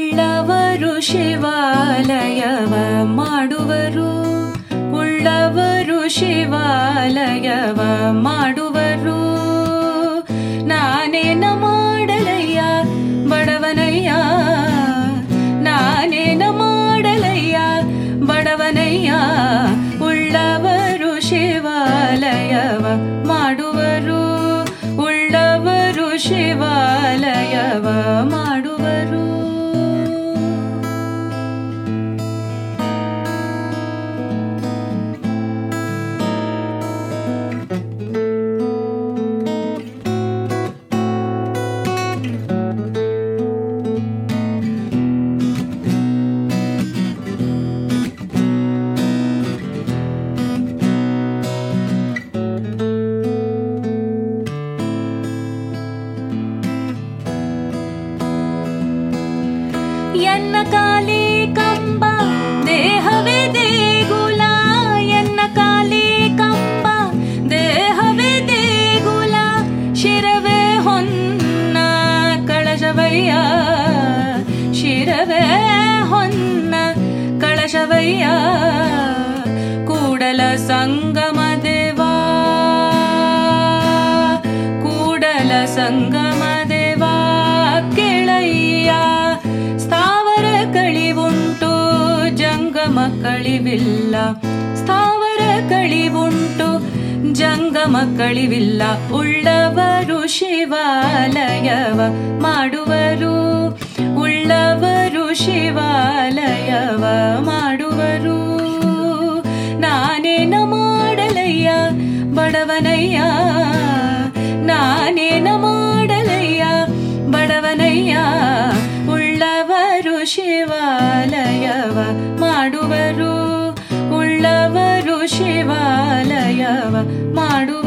ಉಳ್ಳವರು ಶಿವಾಲಯವ ಮಾಡುವರು. ಉಳ್ಳವರು ಶಿವಾಲಯವ ಮಾಡುವರು. ನಾನೇನ ಮಾಡಲಯ್ಯ ಬಡವನಯ್ಯ. ನಾನೇನ ಮಾಡಲಯ್ಯ ಬಡವನಯ್ಯ. ಉಳ್ಳವರು ಶಿವಾಲಯವ ಮಾಡುವರು. ಉಳ್ಳವರು ಶಿವಾಲಯವ ಎನ್ನ ಕಾಲಿ ಕಂಬ, ದೇಹವೇ ದೇಗುಲ. ಎನ್ನ ಕಾಲಿ ಕಂಬ, ದೇಹವೇ ದೇಗುಲ. ಶಿರವೇ ಹೊನ್ನ ಕಳಶವಯ್ಯ, ಶಿರವೇ ಹೊನ್ನ ಕಳಶವಯ್ಯ. ಕೂಡಲ ಸಂಗಮ ದೇವಾ, ಕೂಡಲ ಸಂಗಮ ಕಳಿವಿಲ್ಲ, ಸ್ಥಾವರ ಕಳಿವುಂಟು, ಜಂಗಮ ಕಳಿವಿಲ್ಲ, ಉಳ್ಳವರು ಶಿವಾಲಯವ ಮಾಡುವರು, ಉಳ್ಳವರು ಶಿವಾಲಯವ ಮಾಡುವರು. ನಾನೇನ ಮಾಡಲಯ್ಯ ಬಡವನಯ್ಯ ನಾನೇನ ಮಾಡಲಯ್ಯ ಬಡವನಯ್ಯ, ಉಳ್ಳವರು ಶಿವಾಲಯವ ಮಾಡುವರು ಮಾಡು